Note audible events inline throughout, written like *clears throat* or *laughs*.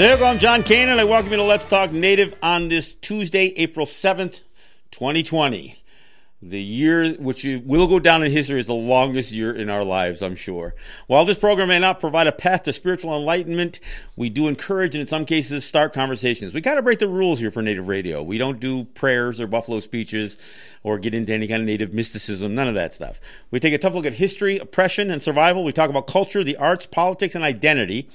So I'm John Kane, and I welcome you to Let's Talk Native on this Tuesday, April 7th, 2020. The year which will go down in history as the longest year in our lives, I'm sure. While this program may not provide a path to spiritual enlightenment, we do encourage and in some cases start conversations. We kind of break the rules here for Native radio. We don't do prayers or buffalo speeches or get into any kind of Native mysticism, none of that stuff. We take a tough look at history, oppression, and survival. We talk about culture, the arts, politics, and identity.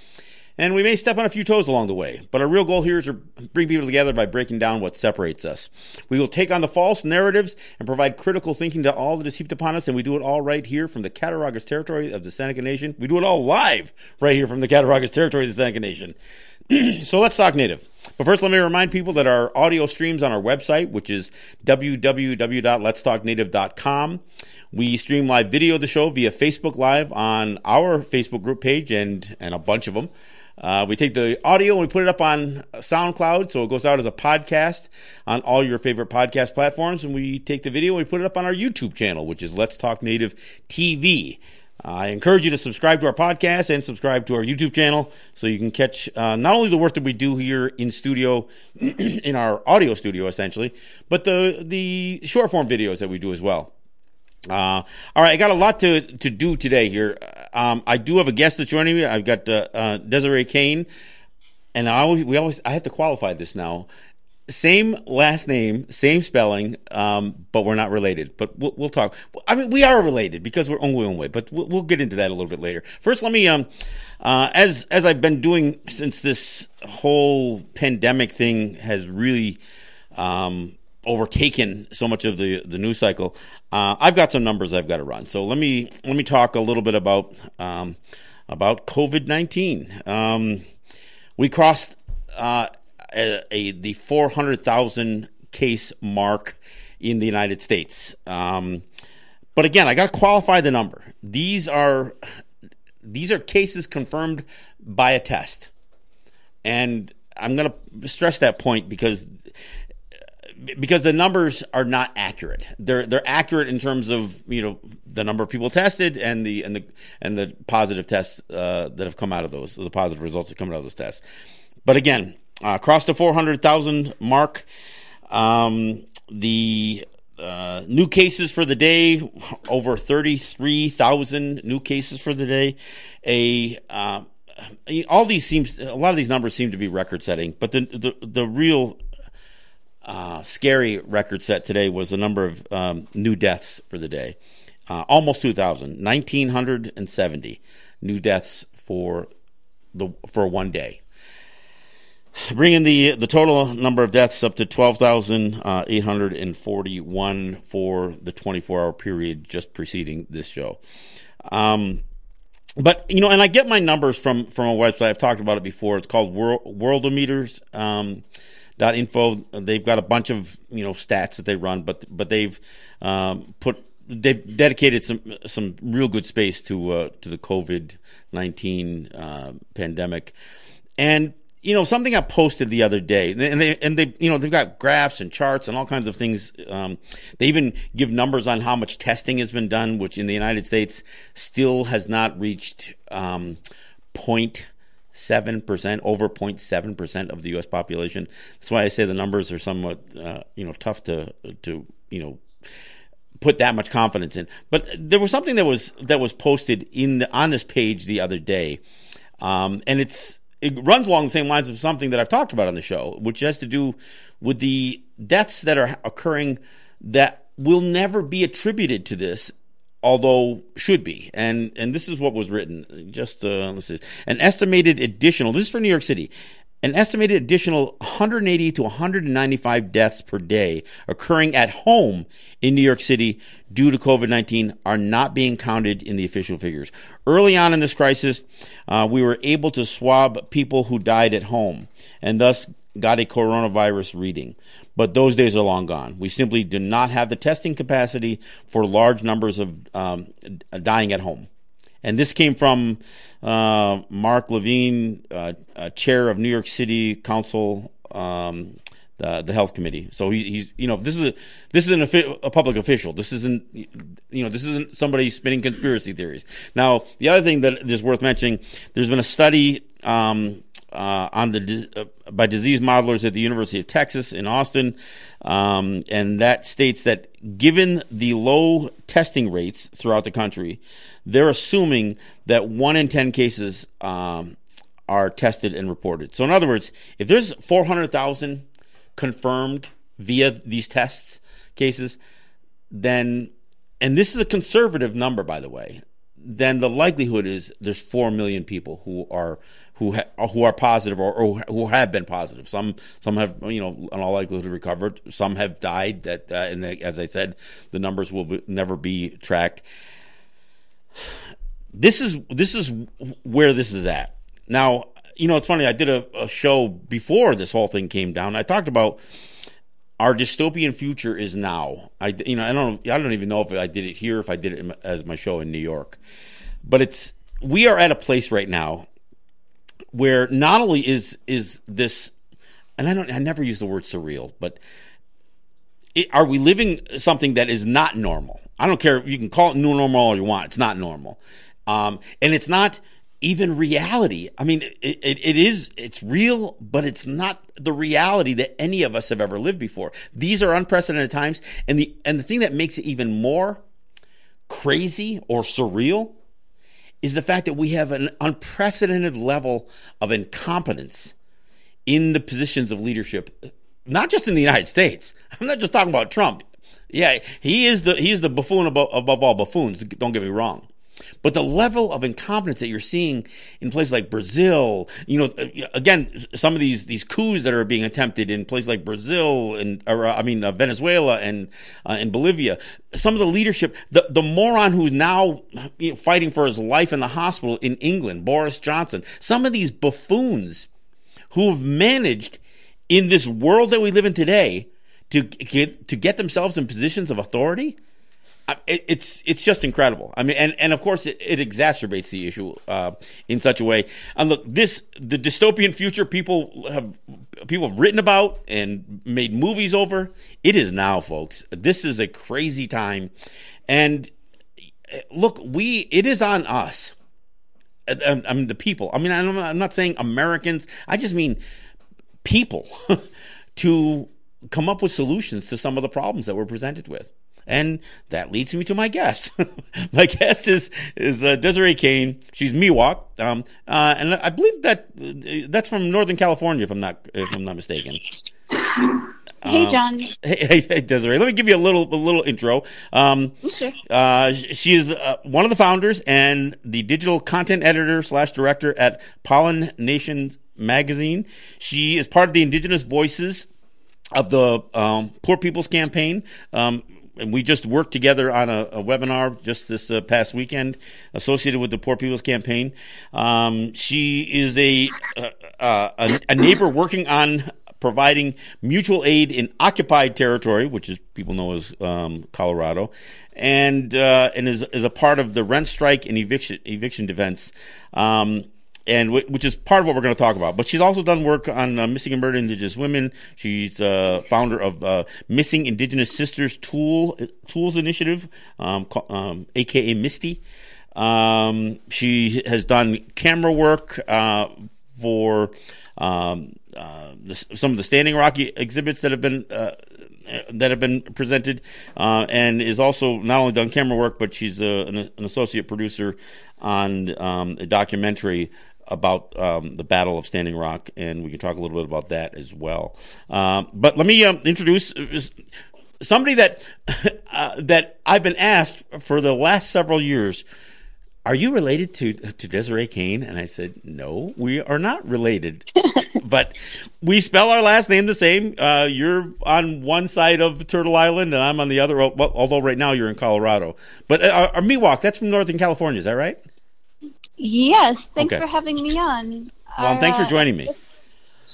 And we may step on a few toes along the way, but our real goal here is to bring people together by breaking down what separates us. We will take on the false narratives and provide critical thinking to all that is heaped upon us, and we do it all right here from the Cattaraugus territory of the Seneca Nation. We do it all live right here from the Cattaraugus territory of the Seneca Nation. *clears throat* so let's talk native. But first, let me remind people that our audio streams on our website, which is www.letstalknative.com. We stream live video of the show via Facebook Live on our Facebook group page and, and a bunch of them. Uh, we take the audio and we put it up on SoundCloud, so it goes out as a podcast on all your favorite podcast platforms. And we take the video and we put it up on our YouTube channel, which is Let's Talk Native TV. I encourage you to subscribe to our podcast and subscribe to our YouTube channel so you can catch uh, not only the work that we do here in studio, *clears throat* in our audio studio essentially, but the the short form videos that we do as well. Uh, all right, I got a lot to, to do today here. Um, I do have a guest that's joining me. I've got uh, uh, Desiree Kane, and I always, we always I have to qualify this now. Same last name, same spelling, um, but we're not related. But we'll, we'll, talk. I mean, we are related because we're own way, but we'll, we'll, get into that a little bit later. First, let me, um, uh, as as I've been doing since this whole pandemic thing has really um, overtaken so much of the the news cycle. Uh, I've got some numbers I've got to run. So let me let me talk a little bit about um, about COVID nineteen. Um, we crossed uh, a, a, the four hundred thousand case mark in the United States. Um, but again, I got to qualify the number. These are these are cases confirmed by a test, and I'm going to stress that point because because the numbers are not accurate. They're they're accurate in terms of you know the number of people tested and the and the and the positive tests uh, that have come out of those, the positive results that come out of those tests. But again, uh, across the four hundred thousand mark, um, the uh, new cases for the day over thirty three thousand new cases for the day. A uh, all these seems a lot of these numbers seem to be record setting, but the the, the real uh, scary record set today was the number of um, new deaths for the day. Uh, almost 2,000, 1,970 new deaths for the for one day, bringing the the total number of deaths up to 12,841 uh, for the 24 hour period just preceding this show. Um, but you know, and I get my numbers from from a website. I've talked about it before. It's called World Worldometers. Um, info. They've got a bunch of you know stats that they run, but but they've um, put they've dedicated some some real good space to uh, to the COVID nineteen uh, pandemic, and you know something I posted the other day, and they and they you know they've got graphs and charts and all kinds of things. Um, they even give numbers on how much testing has been done, which in the United States still has not reached um, point seven percent, over 0.7 percent of the U.S. population. That's why I say the numbers are somewhat, uh, you know, tough to to you know put that much confidence in. But there was something that was that was posted in the, on this page the other day, um, and it's it runs along the same lines of something that I've talked about on the show, which has to do with the deaths that are occurring that will never be attributed to this although should be. And and this is what was written. Just uh, let's see, an estimated additional. This is for New York City. An estimated additional 180 to 195 deaths per day occurring at home in New York City due to COVID 19 are not being counted in the official figures. Early on in this crisis, uh, we were able to swab people who died at home and thus got a coronavirus reading. But those days are long gone. We simply do not have the testing capacity for large numbers of um, dying at home. And this came from uh, Mark Levine, uh, uh, chair of New York City Council, um, the, the health committee. So he, he's, you know, this is a this is an, a public official. This isn't, you know, this isn't somebody spinning conspiracy theories. Now, the other thing that is worth mentioning, there's been a study um, uh, on the uh, by disease modelers at the University of Texas in Austin, um, and that states that given the low testing rates throughout the country, they're assuming that one in ten cases um, are tested and reported. So, in other words, if there's four hundred thousand confirmed via these tests cases, then and this is a conservative number, by the way then the likelihood is there's four million people who are who ha- who are positive or, or, who have been positive. Some some have you know in all likelihood recovered. Some have died. That uh, and as I said, the numbers will be, never be tracked. This is this is where this is at now. You know, it's funny. I did a, a show before this whole thing came down. I talked about our dystopian future is now. I you know I don't I don't even know if I did it here if I did it as my show in New York, but it's we are at a place right now where not only is is this and I don't I never use the word surreal, but it, are we living something that is not normal? I don't care. You can call it new normal all you want. It's not normal, um, and it's not even reality. I mean, it, it, it is, it's real, but it's not the reality that any of us have ever lived before. These are unprecedented times. And the, and the thing that makes it even more crazy or surreal is the fact that we have an unprecedented level of incompetence in the positions of leadership, not just in the United States. I'm not just talking about Trump. Yeah, he is the, he's the buffoon above, above all buffoons. Don't get me wrong. But the level of incompetence that you're seeing in places like Brazil, you know, again, some of these these coups that are being attempted in places like Brazil and, or, I mean, uh, Venezuela and uh, and Bolivia, some of the leadership, the the moron who's now you know, fighting for his life in the hospital in England, Boris Johnson, some of these buffoons who've managed in this world that we live in today to get to get themselves in positions of authority it's it's just incredible. I mean, and, and of course, it, it exacerbates the issue uh, in such a way. And look, this the dystopian future people have people have written about and made movies over. It is now, folks. This is a crazy time, and eh, look, we it is on us. I, I mean, the people. I mean, I'm I'm not saying Americans. I just mean people *laughs* to come up with solutions to some of the problems that we're presented with. And that leads me to my guest. *laughs* my guest is is uh, Desiree Kane. She's Miwok, um, uh, and I believe that uh, that's from Northern California, if I'm not if I'm not mistaken. Hey, um, John. hey, hey, Desiree. Let me give you a little a little intro. Um, sure. Uh, she is uh, one of the founders and the digital content editor slash director at Pollen Nation magazine. She is part of the Indigenous Voices of the um, Poor People's Campaign. Um, and we just worked together on a, a webinar just this uh, past weekend associated with the Poor People's Campaign. Um, she is a, uh, uh, a, a neighbor working on providing mutual aid in occupied territory, which is people know as um, Colorado, and uh, and is is a part of the rent strike and eviction eviction defense. Um, and w- which is part of what we're going to talk about. But she's also done work on uh, missing and murdered Indigenous women. She's uh, founder of uh, Missing Indigenous Sisters Tool Tools Initiative, um, um, aka Misty. Um, she has done camera work uh, for um, uh, the, some of the Standing Rock exhibits that have been uh, that have been presented, uh, and is also not only done camera work, but she's a, an, an, associate producer on um, a documentary about um, the Battle of Standing Rock, and we can talk a little bit about that as well. Um, but let me um, introduce somebody that *laughs* uh, that I've been asked for the last several years. Are you related to to Desiree Kane? And I said, no, we are not related, *laughs* but we spell our last name the same. Uh, you're on one side of Turtle Island, and I'm on the other. Although right now you're in Colorado, but uh, our Miwok, that's from Northern California. Is that right? Yes, thanks okay. for having me on. Well, Our, thanks for uh, joining me.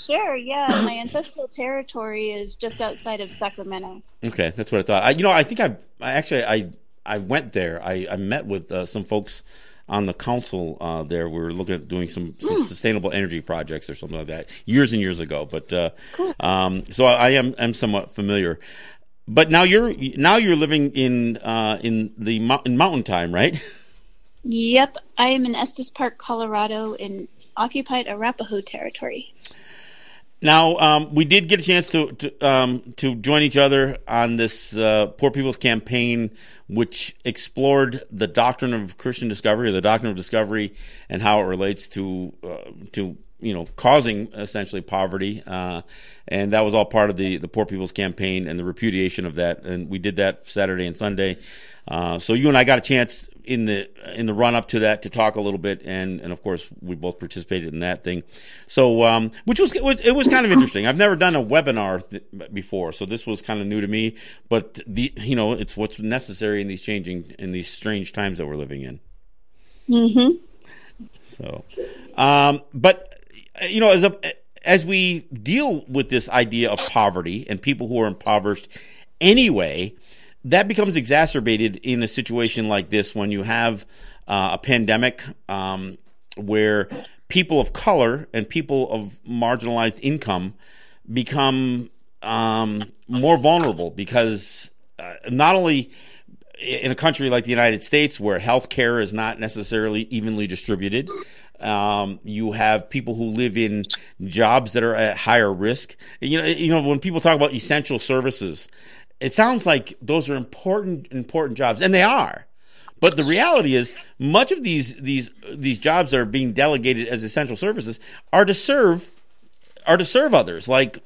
Sure, yeah. *coughs* My ancestral territory is just outside of Sacramento. Okay, that's what I thought. I, you know, I think I, I actually, I, I went there. I, I met with uh, some folks on the council uh, there. We were looking at doing some, some mm. sustainable energy projects or something like that years and years ago. But uh, cool. um, so I, I am am somewhat familiar. But now you're now you're living in uh, in the in mountain time, right? *laughs* Yep, I am in Estes Park, Colorado, in occupied Arapaho territory. Now, um, we did get a chance to to, um, to join each other on this uh, Poor People's Campaign, which explored the doctrine of Christian discovery, or the doctrine of discovery, and how it relates to uh, to you know causing essentially poverty, uh, and that was all part of the the Poor People's Campaign and the repudiation of that. And we did that Saturday and Sunday. Uh, so you and I got a chance in the in the run up to that to talk a little bit, and and of course we both participated in that thing. So um, which was it was kind of interesting. I've never done a webinar th- before, so this was kind of new to me. But the you know it's what's necessary in these changing in these strange times that we're living in. Mm-hmm. So, um, but you know as a as we deal with this idea of poverty and people who are impoverished anyway that becomes exacerbated in a situation like this when you have uh, a pandemic um, where people of color and people of marginalized income become um, more vulnerable because uh, not only in a country like the United States where healthcare is not necessarily evenly distributed. Um, you have people who live in jobs that are at higher risk. You know, you know when people talk about essential services, it sounds like those are important important jobs and they are but the reality is much of these these these jobs that are being delegated as essential services are to serve are to serve others like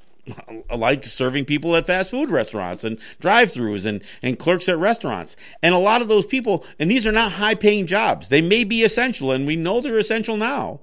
like serving people at fast food restaurants and drive-throughs and, and clerks at restaurants. And a lot of those people, and these are not high-paying jobs. They may be essential, and we know they're essential now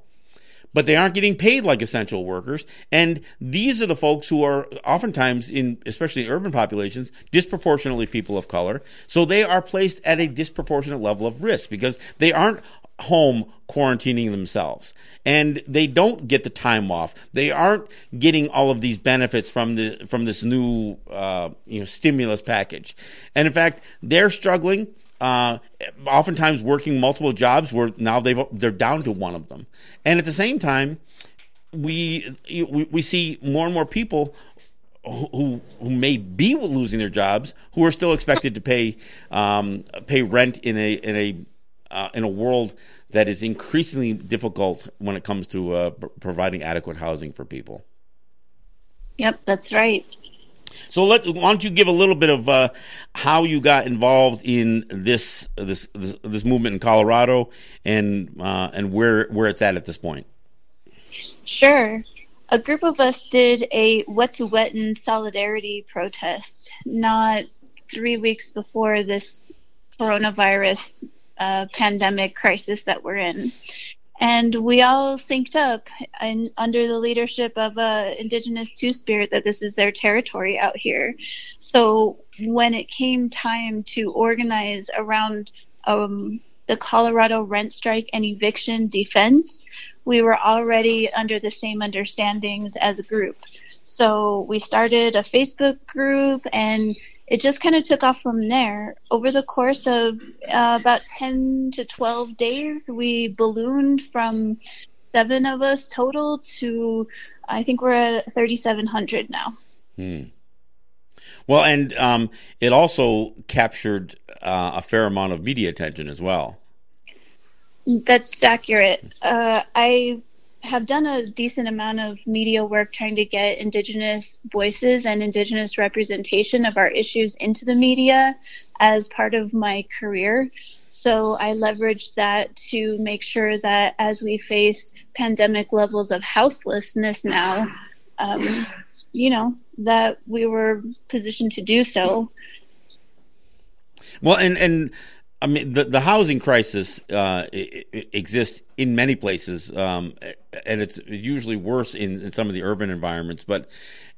but they aren't getting paid like essential workers. And these are the folks who are oftentimes in, especially in urban populations, disproportionately people of color. So they are placed at a disproportionate level of risk because they aren't home quarantining themselves and they don't get the time off they aren't getting all of these benefits from the from this new uh, you know stimulus package and in fact they're struggling uh, oftentimes working multiple jobs where now they they're down to one of them, and at the same time, we we, we see more and more people who who may be losing their jobs who are still expected to pay um, pay rent in a in a uh, in a world that is increasingly difficult when it comes to uh, providing adequate housing for people. Yep, that's right. So let why don't you give a little bit of uh, how you got involved in this this this, this movement in Colorado and uh, and where where it's at at this point. Sure. A group of us did a Wet'suwet'en solidarity protest not three weeks before this coronavirus uh, pandemic crisis that we're in and we all synced up and under the leadership of a indigenous two spirit that this is their territory out here. So when it came time to organize around um, the colorado rent strike and eviction defense we were already under the same understandings as a group. So we started a facebook group and it just kind of took off from there. Over the course of uh, about 10 to 12 days, we ballooned from seven of us total to I think we're at 3,700 now. Hmm. Well, and um, it also captured uh, a fair amount of media attention as well. That's accurate. Uh, I have done a decent amount of media work trying to get indigenous voices and indigenous representation of our issues into the media as part of my career. So I leveraged that to make sure that as we face pandemic levels of houselessness now, um, you know, that we were positioned to do so. Well, and and I mean, the, the housing crisis uh, exists in many places, um, and it's usually worse in, in some of the urban environments. But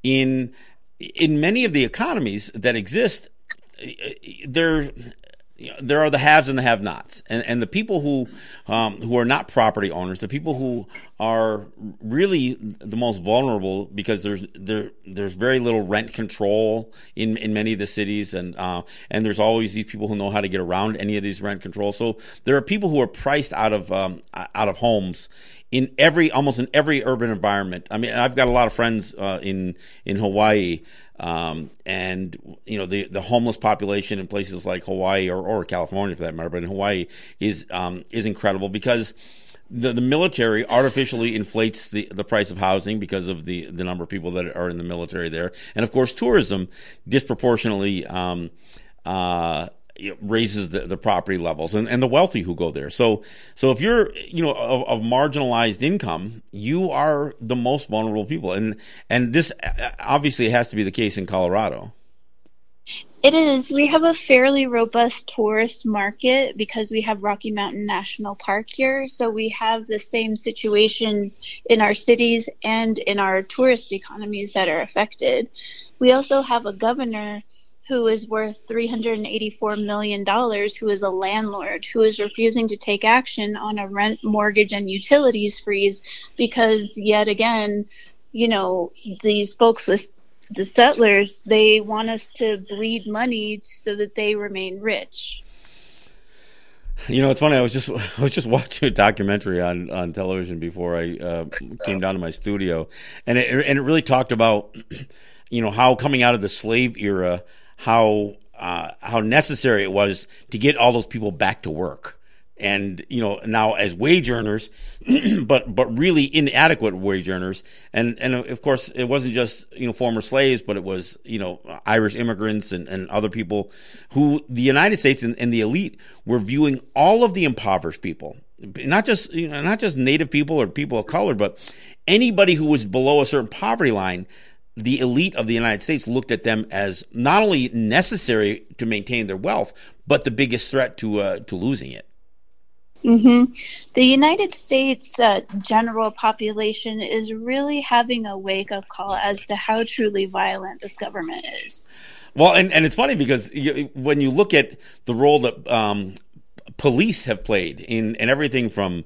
in in many of the economies that exist, there there are the haves and the have-nots, and and the people who um, who are not property owners, the people who are really the most vulnerable because there's there there's very little rent control in in many of the cities, and uh, and there's always these people who know how to get around any of these rent controls. So there are people who are priced out of um, out of homes in every almost in every urban environment. I mean, I've got a lot of friends uh, in in Hawaii um, and you know the the homeless population in places like Hawaii or, or California for that matter, but in Hawaii is um, is incredible because the, the military artificially inflates the, the price of housing because of the, the number of people that are in the military there. And of course, tourism disproportionately um, uh, raises the, the property levels and, and the wealthy who go there. So, so if you're, you know, of, of marginalized income, you are the most vulnerable people. And, and this uh, obviously has to be the case in Colorado. It is. We have a fairly robust tourist market because we have Rocky Mountain National Park here. So we have the same situations in our cities and in our tourist economies that are affected. We also have a governor who is worth $384 million, who is a landlord, who is refusing to take action on a rent, mortgage, and utilities freeze because, yet again, you know, these folks the settlers, they want us to bleed money so that they remain rich. You know, it's funny. I was just *laughs* I was just watching a documentary on, on television before I uh, came down to my studio, and it and it really talked about, *clears throat* you know, how coming out of the slave era, how uh, how necessary it was to get all those people back to work. And you know now as wage earners *clears throat* but but really inadequate wage earners. And and of course it wasn't just you know former slaves but it was you know irish immigrants and, and other people who the united states and, and the elite were viewing all of the impoverished people. Not just you know not just native people or people of color but anybody who was below a certain poverty line the elite of the United States looked at them as not only necessary to maintain their wealth, but the biggest threat to uh, to losing it. Mm-hmm. The United States uh, general population is really having a wake up call as to how truly violent this government is. Well, and, and it's funny because you, when you look at the role that um, police have played in, in everything from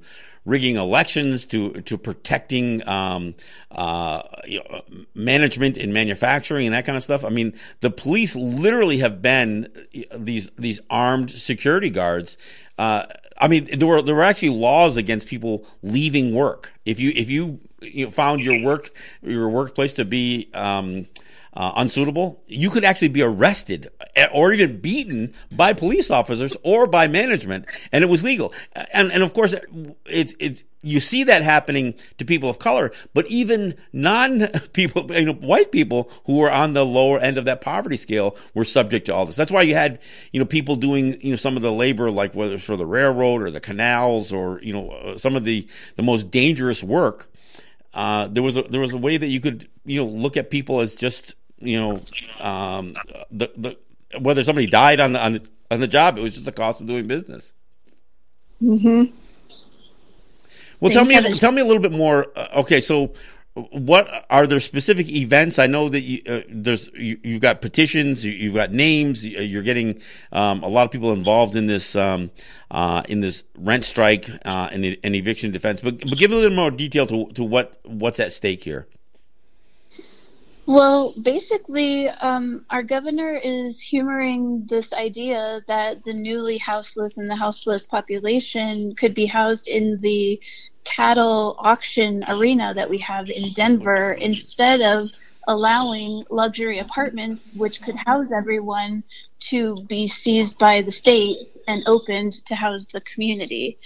rigging elections to to protecting um, uh, you know, management in manufacturing and that kind of stuff. I mean, the police literally have been these these armed security guards. Uh, I mean, there were there were actually laws against people leaving work. If you if you, you know, found your work your workplace to be um, uh, unsuitable, you could actually be arrested or even beaten by police officers or by management, and it was legal. And and of course, it's it's you see that happening to people of color, but even non *laughs* people, you know, white people who were on the lower end of that poverty scale were subject to all this. That's why you had you know people doing you know some of the labor, like whether it's for the railroad or the canals or you know uh, some of the the most dangerous work. Uh, there was a there was a way that you could you know look at people as just you know, um, the the whether somebody died on the on the, on the job, it was just the cost of doing business. Hmm. Well, tell me tell me a little bit more. Uh, okay, so what are there specific events? I know that you, uh, there's you, have got petitions, you, have got names, you're getting um, a lot of people involved in this um, uh, in this rent strike uh, and, and, eviction defense. But, but give a little more detail to to what what's at stake here. Well, basically, um, our governor is humoring this idea that the newly houseless and the houseless population could be housed in the cattle auction arena that we have in Denver instead of allowing luxury apartments, which could house everyone, to be seized by the state and opened to house the community.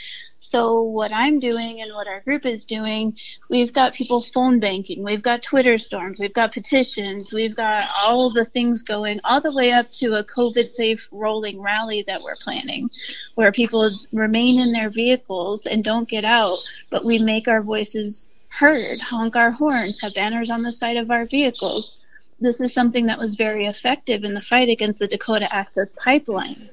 So what I'm doing and what our group is doing, we've got people phone banking, we've got Twitter storms, we've got petitions, we've got all the things going all the way up to a COVID safe rolling rally that we're planning where people remain in their vehicles and don't get out, but we make our voices heard, honk our horns, have banners on the side of our vehicles. This is something that was very effective in the fight against the Dakota Access Pipeline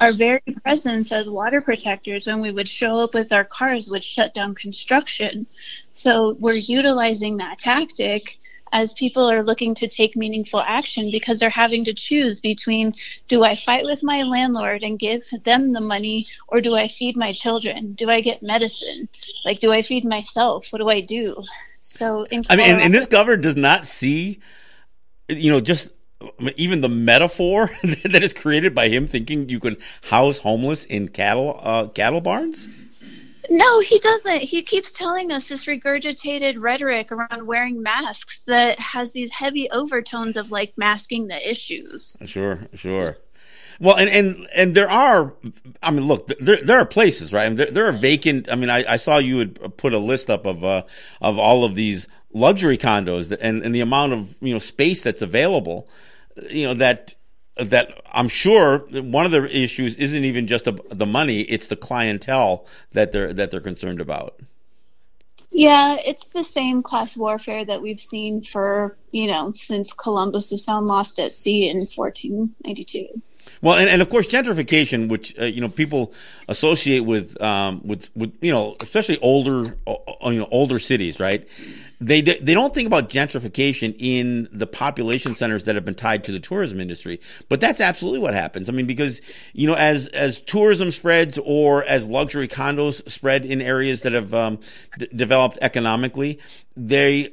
our very presence as water protectors when we would show up with our cars would shut down construction. So we're utilizing that tactic as people are looking to take meaningful action because they're having to choose between do I fight with my landlord and give them the money or do I feed my children? Do I get medicine? Like, do I feed myself? What do I do? So, I mean, and, and this governor does not see, you know, just even the metaphor *laughs* that is created by him thinking you can house homeless in cattle uh, cattle barns. No, he doesn't. He keeps telling us this regurgitated rhetoric around wearing masks that has these heavy overtones of like masking the issues. Sure, sure. Well, and, and, and there are, I mean, look, there, there are places, right? I mean, there, there are vacant, I mean, I, I saw you had put a list up of, uh, of all of these luxury condos and, and the amount of, you know, space that's available, you know, that, that I'm sure one of the issues isn't even just the money; it's the clientele that they're that they're concerned about. Yeah, it's the same class warfare that we've seen for you know since Columbus was found lost at sea in 1492. Well, and, and of course gentrification, which uh, you know people associate with um, with with you know especially older uh, you know older cities, right? they they don't think about gentrification in the population centers that have been tied to the tourism industry, but that's absolutely what happens. I mean, because you know, as as tourism spreads or as luxury condos spread in areas that have um, d- developed economically, they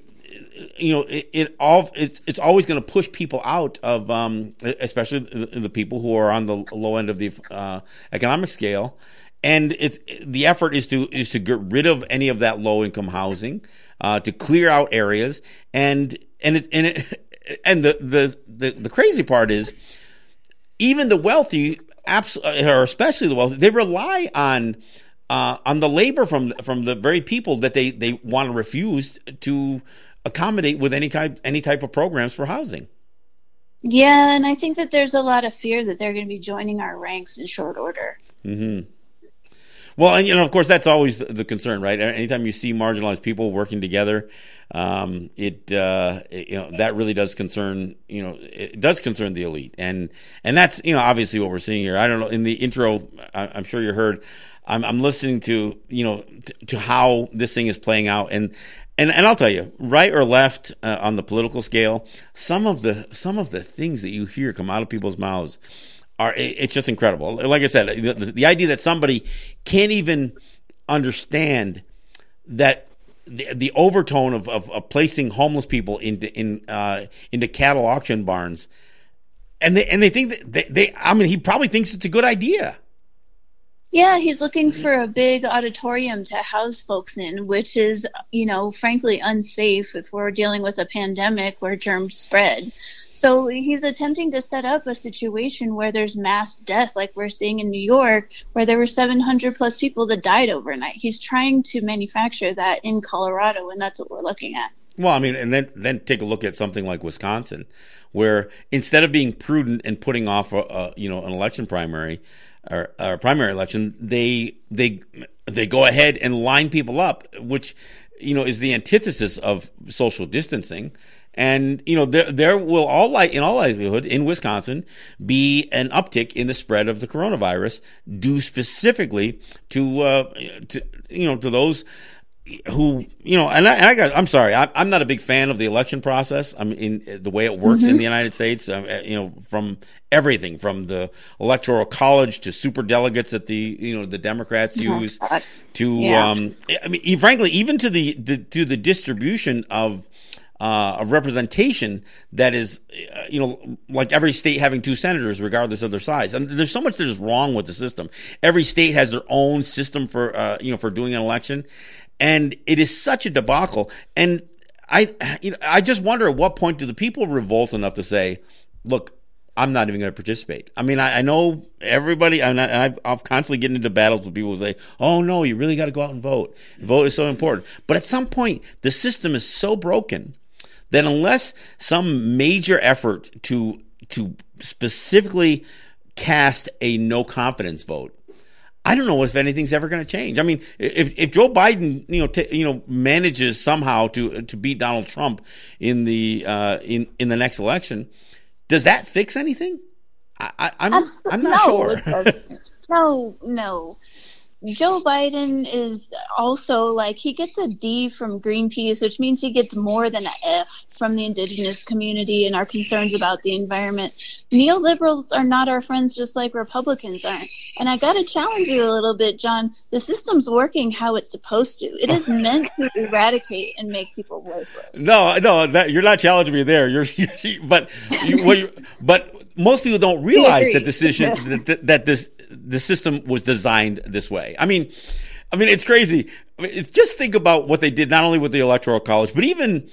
you know, it, it all it's it's always going to push people out of, um, especially the, the, people who are on the low end of the uh, economic scale, and it's the effort is to is to get rid of any of that low income housing, uh, to clear out areas, and and it, and it, and the, the the the crazy part is, even the wealthy, absolutely, or especially the wealthy, they rely on. Uh, on the labor from from the very people that they, they want to refuse to accommodate with any kind any type of programs for housing. Yeah, and I think that there's a lot of fear that they're going to be joining our ranks in short order. Mm-hmm. Well, and you know, of course, that's always the concern, right? Anytime you see marginalized people working together, um, it, uh, it, you know that really does concern you know it does concern the elite, and and that's you know obviously what we're seeing here. I don't know in the intro, I, am sure you heard. I'm, I'm listening to you know to, to how this thing is playing out, and and and I'll tell you, right or left uh, on the political scale, some of the some of the things that you hear come out of people's mouths are it's just incredible. Like I said, the, the idea that somebody can't even understand that the, the overtone of, of, of, placing homeless people into in uh, into cattle auction barns, and they and they think that they, they I mean he probably thinks it's a good idea. Yeah, he's looking for a big auditorium to house folks in, which is, you know, frankly unsafe if we're dealing with a pandemic where germs spread. So he's attempting to set up a situation where there's mass death, like we're seeing in New York, where there were 700 plus people that died overnight. He's trying to manufacture that in Colorado, and that's what we're looking at. Well, I mean, and then then take a look at something like Wisconsin, where instead of being prudent and putting off, a, a you know, an election primary or, or primary election, they they they go ahead and line people up, which you know is the antithesis of social distancing. And you know, there there will all like in all likelihood in Wisconsin be an uptick in the spread of the coronavirus, due specifically to uh, to you know to those who you know, and I, and I got. I'm sorry, I, am not a big fan of the election process. I mean, in the way it works mm-hmm. in the United States. Um, you know, from everything from the electoral college to super delegates that the you know the Democrats oh, use to yeah. um, I mean, frankly, even to the, the to the distribution of uh, of representation that is, uh, you know, like every state having two senators, regardless of their size. And there's so much that is wrong with the system. Every state has their own system for, uh, you know, for doing an election, and it is such a debacle. And I, you know, I just wonder at what point do the people revolt enough to say, look. I'm not even going to participate. I mean, I, I know everybody, and I, I've constantly getting into battles with people who say, "Oh no, you really got to go out and vote. Vote is so important." But at some point, the system is so broken that unless some major effort to to specifically cast a no confidence vote, I don't know if anything's ever going to change. I mean, if if Joe Biden, you know, t- you know, manages somehow to to beat Donald Trump in the uh, in in the next election, does that fix anything? I, am I'm, I'm not no, sure. *laughs* no, no. Joe Biden is also like he gets a D from Greenpeace, which means he gets more than an F from the indigenous community and our concerns about the environment. Neoliberals are not our friends, just like Republicans aren't. And I got to challenge you a little bit, John. The system's working how it's supposed to. It is meant to eradicate and make people voiceless. No, no, that, you're not challenging me there. You're, *laughs* you're but you, but most people don't realize that decision *laughs* that, that this the system was designed this way. I mean, I mean, it's crazy. I mean, just think about what they did, not only with the electoral college, but even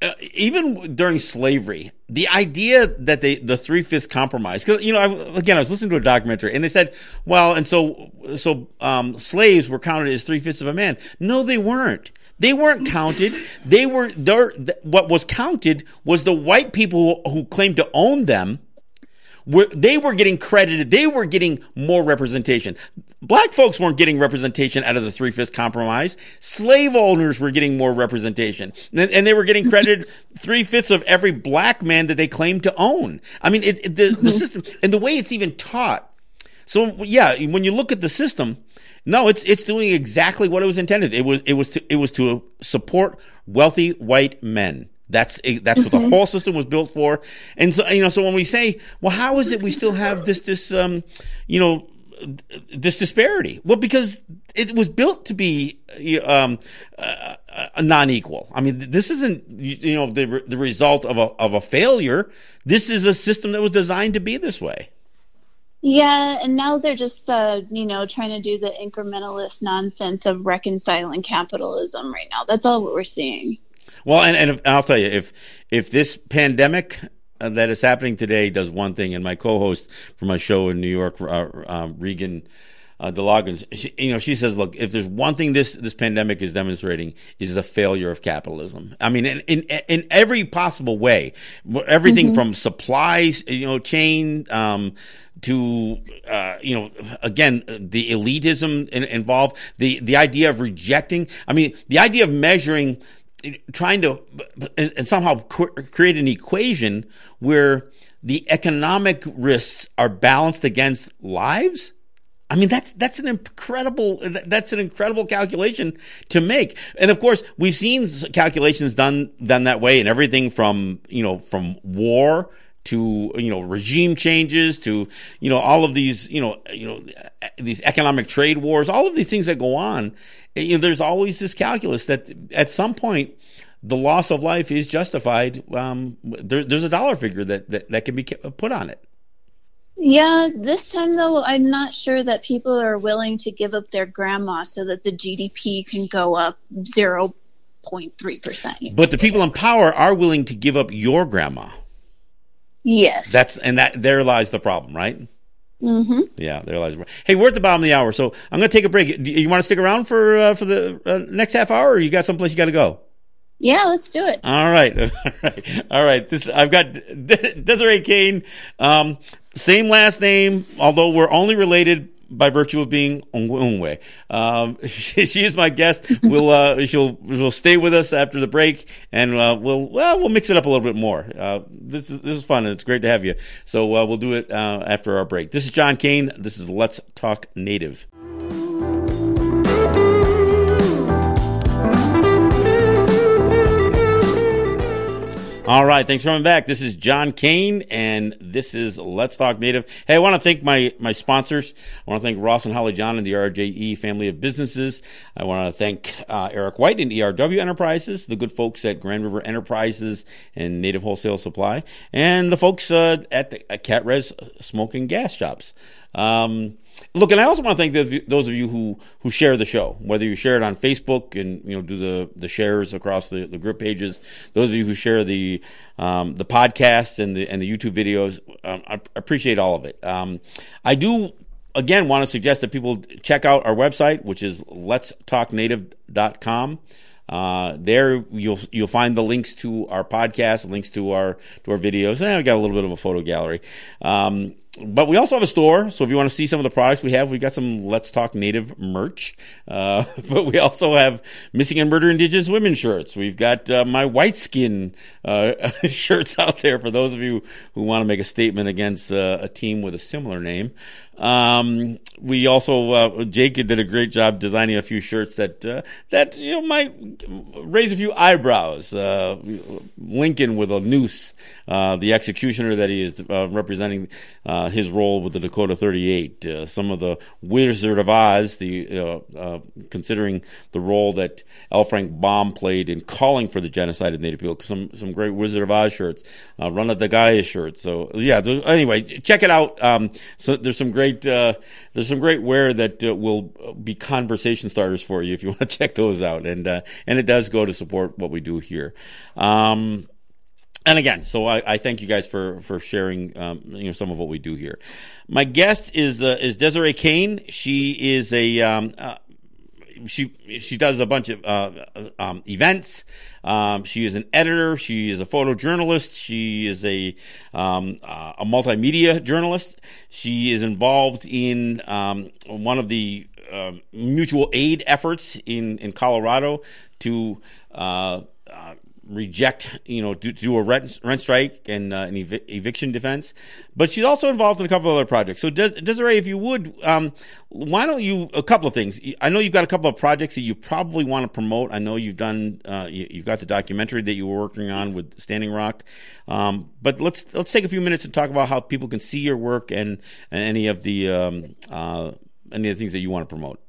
uh, even during slavery, the idea that they the three fifths compromise. Because you know, I, again, I was listening to a documentary, and they said, well, and so so um, slaves were counted as three fifths of a man. No, they weren't. They weren't counted. They were there. What was counted was the white people who, who claimed to own them were, they were getting credited. They were getting more representation. Black folks weren't getting representation out of the three fifths compromise. Slave owners were getting more representation, and, and they were getting credited *laughs* three fifths of every black man that they claimed to own. I mean, it, it, the the mm-hmm. system and the way it's even taught. So yeah, when you look at the system, no, it's it's doing exactly what it was intended. It was it was to, it was to support wealthy white men. That's that's what the mm-hmm. whole system was built for. And so you know, so when we say, well, how is it we still have this this um, you know, this disparity? Well, because it was built to be um, uh, non-equal. I mean, this isn't you know the the result of a of a failure. This is a system that was designed to be this way. Yeah, and now they're just uh, you know trying to do the incrementalist nonsense of reconciling capitalism right now. That's all what we're seeing. Well, and, and I'll tell you, if if this pandemic uh, that is happening today does one thing, and my co-host for my show in New York, uh, uh, Regan uh, DeLoggins, she, you know, she says, look, if there's one thing this this pandemic is demonstrating is the failure of capitalism. I mean, in in, in every possible way, everything mm-hmm. from supplies, you know, chain. Um, to uh, you know again the elitism in, involved the the idea of rejecting i mean the idea of measuring trying to and somehow create an equation where the economic risks are balanced against lives I mean that's that's an incredible that's an incredible calculation to make. And of course, we've seen calculations done done that way and everything from, you know, from war to you know regime changes to you know all of these you know you know these economic trade wars all of these things that go on you know there's always this calculus that at some point the loss of life is justified um, there, there's a dollar figure that, that that can be put on it. Yeah this time though i'm not sure that people are willing to give up their grandma so that the gdp can go up 0.3% but the people in power are willing to give up your grandma Yes. That's and that there lies the problem, right? Mm-hmm. Yeah, there lies. The hey, we're at the bottom of the hour, so I'm going to take a break. Do you want to stick around for uh, for the uh, next half hour, or you got someplace you got to go? Yeah, let's do it. All right, *laughs* all right, all right. This I've got *laughs* Desiree Kane, um, same last name, although we're only related by virtue of being Ongwe. Um, *laughs* she, she, is my guest. We'll uh, she'll she'll stay with us after the break, and uh, we'll well we'll mix it up a little bit more. Uh, this is this is fun, and it's great to have you. So uh, we'll do it uh, after our break. This is John Kane. This is Let's Talk Native. All right, thanks for coming back. This is John Kane, and this is Let's Talk Native. Hey, I want to thank my my sponsors. I want to thank Ross and Holly John and the RJE family of businesses. I want to thank uh, Eric White and ERW Enterprises, the good folks at Grand River Enterprises and Native Wholesale Supply, and the folks uh, at the at Cat Res Smoking Gas Shops. Um, Look, and I also want to thank those of you who who share the show, whether you share it on Facebook and you know do the the shares across the, the group pages. Those of you who share the um, the podcast and the and the YouTube videos, um, I appreciate all of it. Um, I do again want to suggest that people check out our website, which is letstalknative.com. Uh, there you'll you'll find the links to our podcast, links to our to our videos. And we got a little bit of a photo gallery. Um, but we also have a store. So if you want to see some of the products we have, we've got some Let's Talk Native merch. Uh, *laughs* but we also have Missing and Murder Indigenous Women shirts. We've got uh, my white skin uh, *laughs* shirts out there for those of you who want to make a statement against uh, a team with a similar name. Um, we also uh, Jake did a great job designing a few shirts that uh, that you know might raise a few eyebrows. Lincoln with a noose, the executioner that he is representing uh, his role with the Dakota 38. Uh, some of the Wizard of Oz, the uh, uh, considering the role that L. Frank Baum played in calling for the genocide of Native people. Some some great Wizard of Oz shirts, uh, Run of the Gaia shirts. So yeah. Anyway, check it out. Um, so there's some great there's some great wear that will be conversation starters for you if you *laughs* want to check those out. And and it does go to support what we do here. Um, and again, so I, I, thank you guys for for sharing, um, you know, some of what we do here. My guest is uh, is Desiree Kane. She is a um, uh, she she does a bunch of uh, um, events. Um, she is an editor. She is a photojournalist. She is a um, uh, a multimedia journalist. She is involved in um, one of the uh, mutual aid efforts in in Colorado to uh, uh, reject, you know, do, do a rent, rent strike and uh, an ev- eviction defense. But she's also involved in a couple of other projects. So, Des- Desiree, if you would, um, why don't you, a couple of things. I know you've got a couple of projects that you probably want to promote. I know you've done, uh, you, have got the documentary that you were working on with Standing Rock. Um, but let's, let's take a few minutes and talk about how people can see your work and, and any of the, um, uh, any of the things that you want to promote.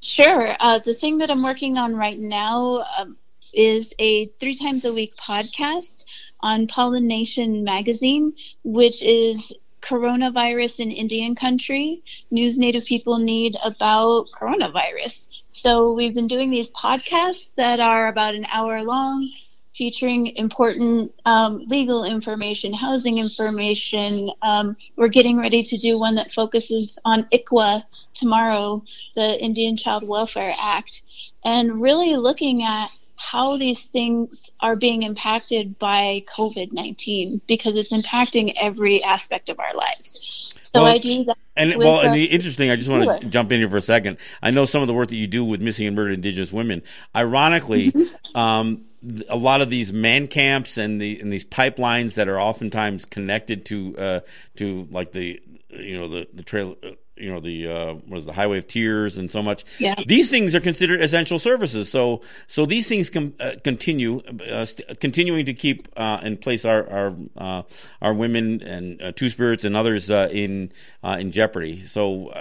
Sure. Uh, the thing that I'm working on right now um, is a three times a week podcast on Pollination Magazine, which is coronavirus in Indian country, news Native people need about coronavirus. So we've been doing these podcasts that are about an hour long, featuring important um, legal information, housing information. Um, we're getting ready to do one that focuses on ICWA tomorrow, the Indian Child Welfare Act, and really looking at how these things are being impacted by COVID 19 because it's impacting every aspect of our lives. So well, I do that. And well, and the interesting, I just want to jump in here for a second. I know some of the work that you do with missing and murdered Indigenous women. Ironically, mm-hmm. um, a lot of these man camps and the and these pipelines that are oftentimes connected to uh, to like the you know the the trail uh, you know the uh, what is the highway of tears and so much. Yeah. These things are considered essential services. So so these things com- uh, continue uh, st- continuing to keep uh, in place our our uh, our women and uh, two spirits and others in in jeopardy. So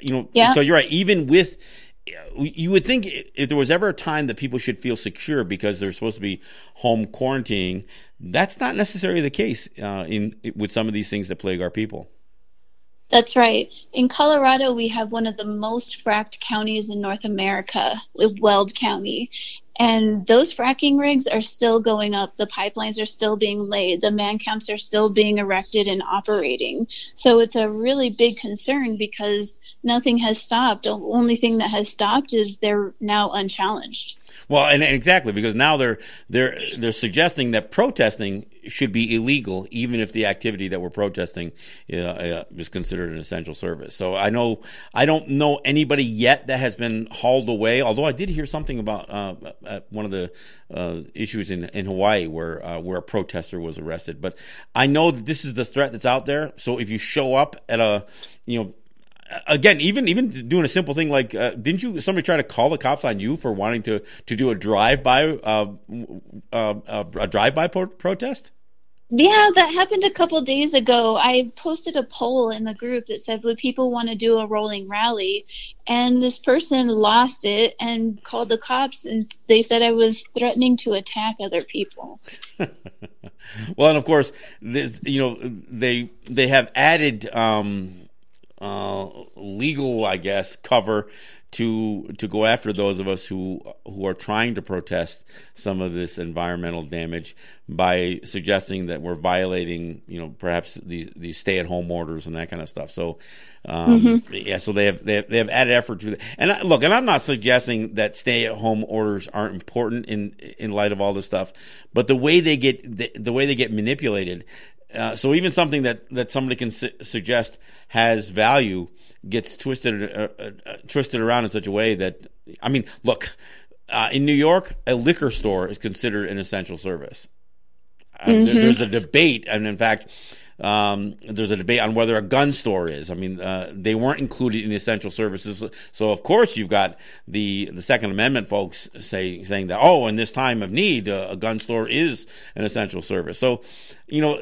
you know yeah. so you're right. Even with you would think if there was ever a time that people should feel secure because they're supposed to be home quarantining, that's not necessarily the case in with some of these things that plague our people. That's right. In Colorado, we have one of the most fracked counties in North America, Weld County. And those fracking rigs are still going up. The pipelines are still being laid. The man camps are still being erected and operating. So it's a really big concern because nothing has stopped. The only thing that has stopped is they're now unchallenged. Well, and, and, exactly because now they're they're they're suggesting that protesting should be illegal, even if the activity that we're protesting uh, uh, is considered an essential service. So I know I don't know anybody yet that has been hauled away. Although I did hear something about uh, one of the uh, issues in in Hawaii where uh, where a protester was arrested. But I know that this is the threat that's out there. So if you show up at a you know again, even even doing a simple thing like, uh, didn't you somebody try to call the cops on you for wanting to to do a drive by uh, uh, uh, a drive by pro- protest? Yeah, that happened a couple days ago. I posted a poll in the group that said, "Would people want to do a rolling rally?" And this person lost it and called the cops, and they said I was threatening to attack other people. *laughs* well, and of course, this, you know they they have added. Um, uh, legal, I guess, cover to to go after those of us who who are trying to protest some of this environmental damage by suggesting that we're violating, you know, perhaps these these stay at home orders and that kind of stuff. So, um, mm-hmm. yeah, so they have, they have they have added effort to that. And I, look, and I'm not suggesting that stay at home orders aren't important in in light of all this stuff, but the way they get the, the way they get manipulated uh, so even something that, that somebody can su- suggest has value gets twisted uh, uh, uh, twisted around in such a way that I mean, look, uh, in New York, a liquor store is considered an essential service. Mm-hmm. There, there's a debate, and in fact, Um, there's a debate on whether a gun store is. I mean, uh, they weren't included in essential services. So of course you've got the the Second Amendment folks say saying that oh, in this time of need, uh, a gun store is an essential service. So you know,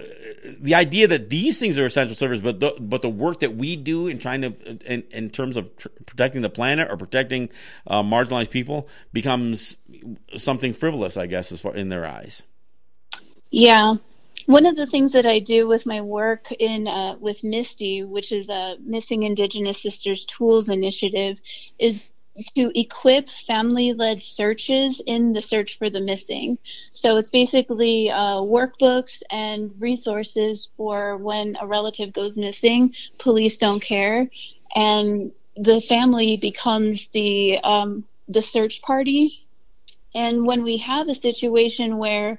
the idea that these things are essential service, but the, but the work that we do in trying to, in, in terms of tr- protecting the planet or protecting uh, marginalized people, becomes something frivolous, I guess, as far in their eyes. Yeah, one of the things that I do with my work in uh, with Misty, which is a Missing Indigenous Sisters Tools Initiative, is to equip family-led searches in the search for the missing. So it's basically uh, workbooks and resources for when a relative goes missing. Police don't care, and the family becomes the um, the search party. And when we have a situation where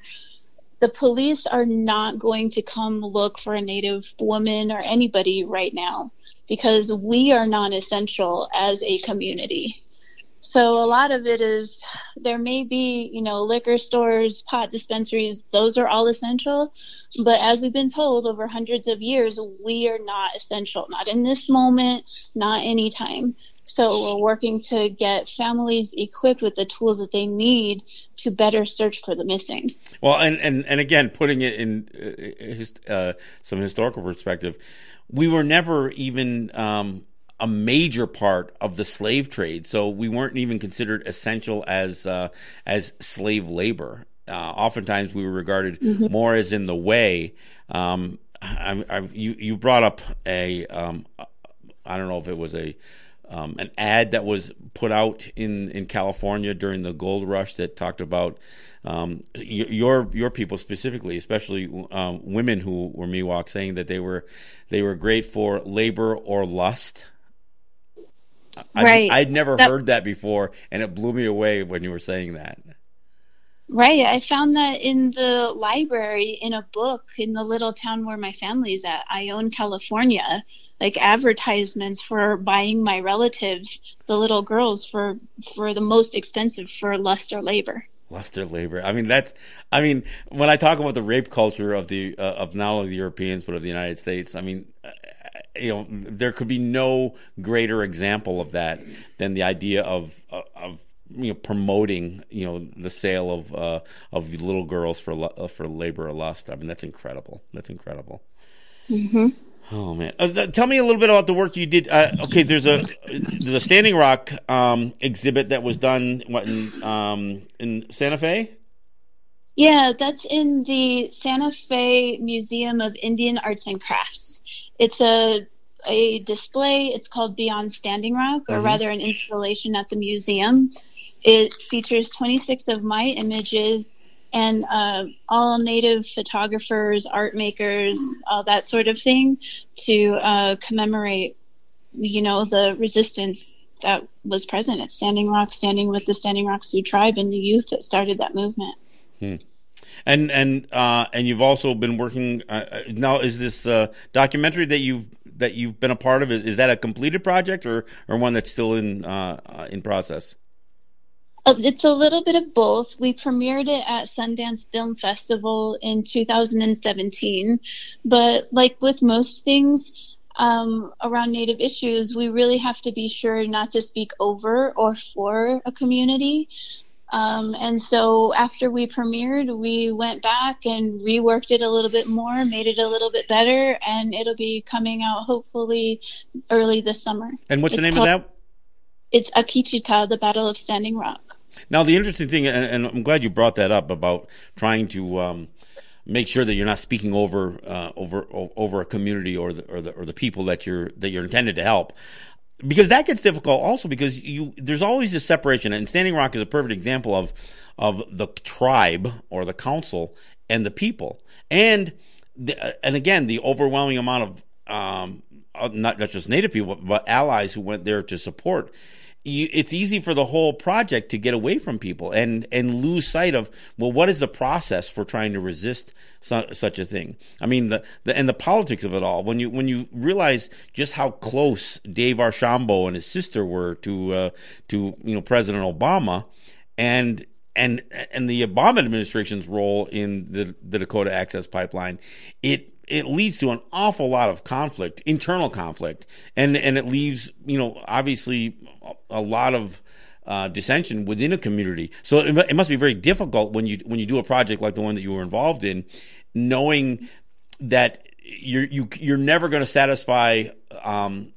the police are not going to come look for a Native woman or anybody right now because we are non essential as a community. So a lot of it is there may be, you know, liquor stores, pot dispensaries, those are all essential. But as we've been told over hundreds of years, we are not essential, not in this moment, not anytime. So we're working to get families equipped with the tools that they need to better search for the missing. Well, and, and, and again, putting it in uh, uh some historical perspective, we were never even um, a major part of the slave trade. So we weren't even considered essential as uh, as slave labor. Uh, oftentimes we were regarded mm-hmm. more as in the way. Um, I, I, you you brought up a um, I don't know if it was a um, an ad that was put out in, in California during the gold rush that talked about um, your your people specifically, especially um, women who were Miwok, saying that they were they were great for labor or lust. Right. I'd, I'd never that, heard that before, and it blew me away when you were saying that. Right. I found that in the library in a book in the little town where my family's at, Ione, California, like advertisements for buying my relatives, the little girls, for for the most expensive for lust or labor. Lust or labor. I mean, that's. I mean, when I talk about the rape culture of the uh, of not only the Europeans but of the United States, I mean, you know, there could be no greater example of that than the idea of of you know promoting you know the sale of uh, of little girls for uh, for labor or lust. I mean, that's incredible. That's incredible. Mm-hmm. Oh man, uh, tell me a little bit about the work you did. Uh, okay, there's a there's a Standing Rock um, exhibit that was done what in um, in Santa Fe. Yeah, that's in the Santa Fe Museum of Indian Arts and Crafts. It's a a display. It's called Beyond Standing Rock, or mm-hmm. rather, an installation at the museum. It features 26 of my images and uh, all native photographers, art makers, all that sort of thing to uh, commemorate, you know, the resistance that was present at Standing Rock, standing with the Standing Rock Sioux tribe and the youth that started that movement. Hmm. And and uh, and you've also been working uh, uh, now. Is this uh, documentary that you've that you've been a part of is, is that a completed project or or one that's still in uh, uh, in process? It's a little bit of both. We premiered it at Sundance Film Festival in 2017, but like with most things um, around Native issues, we really have to be sure not to speak over or for a community. Um, and so after we premiered, we went back and reworked it a little bit more, made it a little bit better, and it'll be coming out hopefully early this summer. And what's it's the name called, of that? It's Akicita, the Battle of Standing Rock. Now, the interesting thing, and, and I'm glad you brought that up about trying to um, make sure that you're not speaking over uh, over over a community or the or the or the people that you're that you're intended to help because that gets difficult also because you there's always this separation and standing rock is a perfect example of of the tribe or the council and the people. And the, and again the overwhelming amount of um, not just native people but allies who went there to support you, it's easy for the whole project to get away from people and and lose sight of well what is the process for trying to resist su- such a thing? I mean the, the and the politics of it all. When you when you realize just how close dave archambault and his sister were to uh, to you know president obama and and and the Obama administration's role in the, the Dakota Access Pipeline, it it leads to an awful lot of conflict, internal conflict, and and it leaves you know obviously a lot of uh, dissension within a community. So it, it, must be very difficult when you when you do a project like the one that you were involved in, knowing that you're you, you're never going to satisfy um,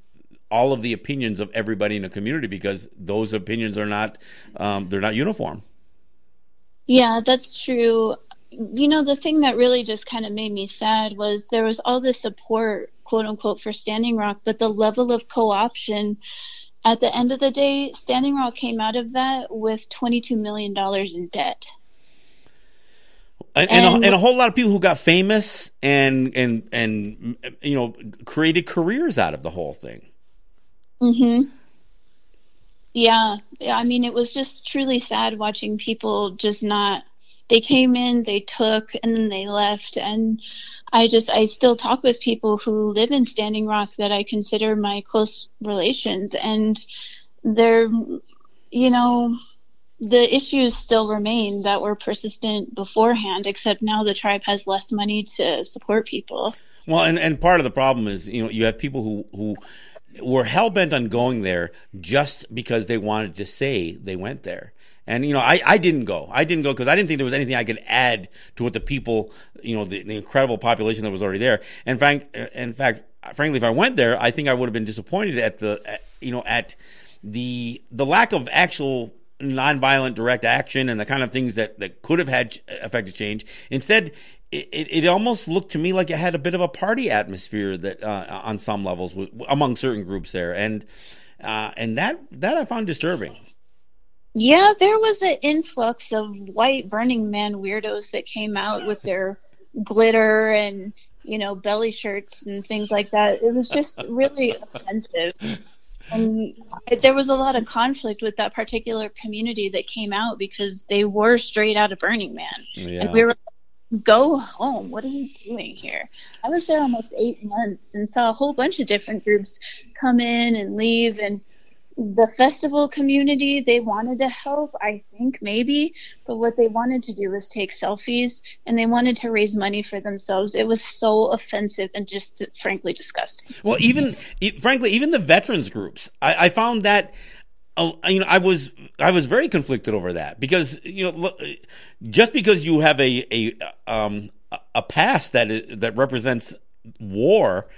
all of the opinions of everybody in a community because those opinions are not um, they're not uniform. Yeah, that's true. You know, the thing that really just kind of made me sad was there was all this support, quote unquote, for Standing Rock, but the level of co option at the end of the day, Standing Rock came out of that with $22 million in debt. And, and, a, and, a, whole lot of people who got famous and and and you know created careers out of the whole thing. Mhm. Yeah, yeah. I mean, it was just truly sad watching people just not. They came in, they took, and then they left, and I just I still talk with people who live in Standing Rock that I consider my close relations, and they're, you know, the issues still remain that were persistent beforehand, except now the tribe has less money to support people. Well, and, and part of the problem is, you know, you have people who, who were hell bent on going there just because they wanted to say they went there. And you know, I, I didn't go. I didn't go because I didn't think there was anything I could add to what the people, you know, the, the incredible population that was already there. And frank, in fact, frankly, if I went there, I think I would have been disappointed at the, at, you know, at the the lack of actual nonviolent direct action and the kind of things that, that could have had affected change. Instead, it, it, almost looked to me like it had a bit of a party atmosphere that uh, on some levels among certain groups there, and uh, and that that I found disturbing. Yeah, there was an influx of white Burning Man weirdos that came out with their glitter and you know belly shirts and things like that. It was just really offensive. *laughs* And there was a lot of conflict with that particular community that came out because they were straight out of Burning Man. Yeah. And we were go home. What are you doing here? I was there almost eight months and saw a whole bunch of different groups come in and leave and the festival community they wanted to help i think maybe. But what they wanted to do was take selfies and they wanted to raise money for themselves. It was so offensive and just frankly disgusting. Well even frankly even the veterans groups i, I found that uh, you know, I was I was very conflicted over that. Because you know, just because you have a a um a past that that represents war,